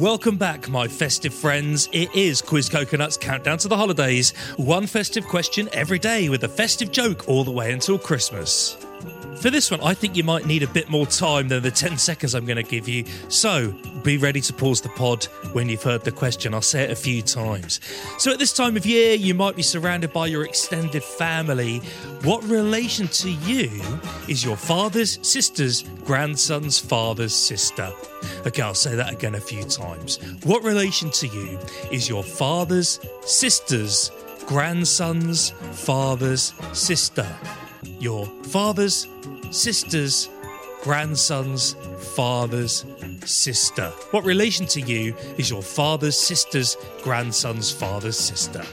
Welcome back, my festive friends. It is Quiz Coconut's Countdown to the Holidays. One festive question every day with a festive joke all the way until Christmas. For this one, I think you might need a bit more time than the 10 seconds I'm going to give you. So be ready to pause the pod when you've heard the question. I'll say it a few times. So, at this time of year, you might be surrounded by your extended family. What relation to you is your father's sister's grandson's father's sister? Okay, I'll say that again a few times. What relation to you is your father's sister's grandson's father's sister? Your father's sister's grandson's father's sister. What relation to you is your father's sister's grandson's father's sister?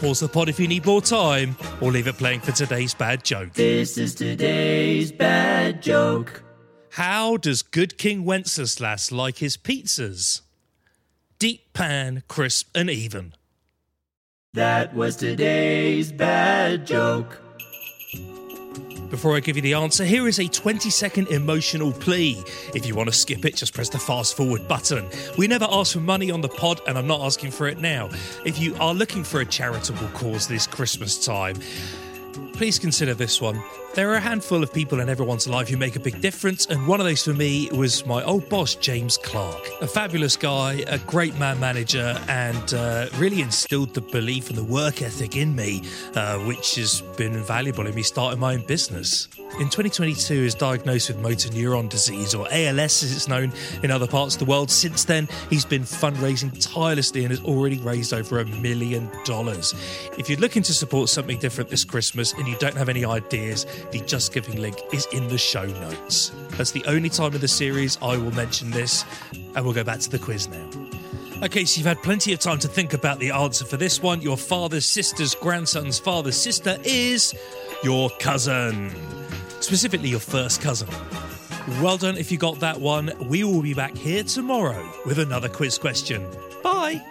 Pause the pod if you need more time, or leave it playing for today's bad joke. This is today's bad joke. How does good King Wenceslas like his pizzas? Deep pan, crisp and even. That was today's bad joke. Before I give you the answer, here is a 20 second emotional plea. If you want to skip it, just press the fast forward button. We never ask for money on the pod, and I'm not asking for it now. If you are looking for a charitable cause this Christmas time, please consider this one. There are a handful of people in everyone's life who make a big difference, and one of those for me was my old boss, James Clarke. A fabulous guy, a great man manager, and uh, really instilled the belief and the work ethic in me, uh, which has been invaluable in me starting my own business. In 2022, he was diagnosed with motor neuron disease, or ALS as it's known in other parts of the world. Since then, he's been fundraising tirelessly and has already raised over a million dollars. If you're looking to support something different this Christmas and you don't have any ideas, the Just Giving link is in the show notes. That's the only time in the series I will mention this, and we'll go back to the quiz now. Okay, so you've had plenty of time to think about the answer for this one. Your father's sister's grandson's father's sister is your cousin, specifically your first cousin. Well done if you got that one. We will be back here tomorrow with another quiz question. Bye.